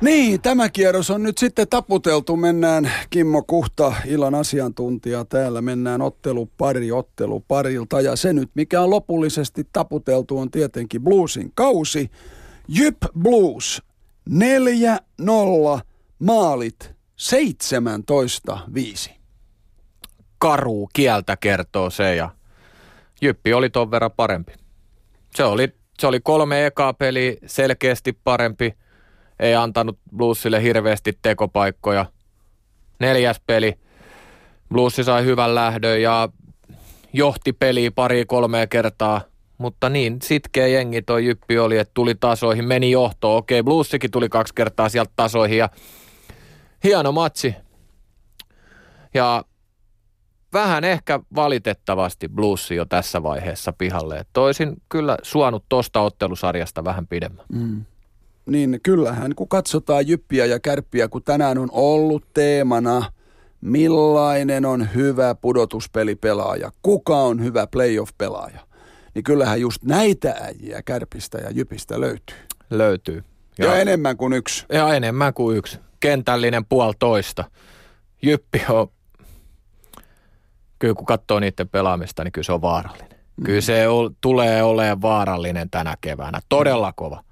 Niin, tämä kierros on nyt sitten taputeltu. Mennään Kimmo Kuhta, illan asiantuntija täällä. Mennään ottelu pari ottelu parilta. Ja se nyt, mikä on lopullisesti taputeltu, on tietenkin Bluesin kausi. Jyp Blues 4-0 maalit 17-5. Karu kieltä kertoo se ja Jyppi oli ton verran parempi. Se oli, se oli kolme ekaa peliä selkeästi parempi – ei antanut Bluesille hirveästi tekopaikkoja. Neljäs peli, Blues sai hyvän lähdön ja johti peliä pari kolmea kertaa, mutta niin sitkeä jengi toi Jyppi oli, että tuli tasoihin, meni johtoon. Okei, Bluesikin tuli kaksi kertaa sieltä tasoihin ja hieno matsi. Ja vähän ehkä valitettavasti Blues jo tässä vaiheessa pihalle. Toisin kyllä suonut tosta ottelusarjasta vähän pidemmän. Mm niin kyllähän kun katsotaan jyppiä ja kärppiä, kun tänään on ollut teemana, millainen on hyvä pudotuspelipelaaja, kuka on hyvä playoff-pelaaja, niin kyllähän just näitä äijiä kärpistä ja jypistä löytyy. Löytyy. Ja, ja enemmän kuin yksi. Ja enemmän kuin yksi. Kentällinen puolitoista. Jyppi on, kyllä kun katsoo niiden pelaamista, niin kyllä se on vaarallinen. Mm. Kyllä se on, tulee olemaan vaarallinen tänä keväänä. Todella kova.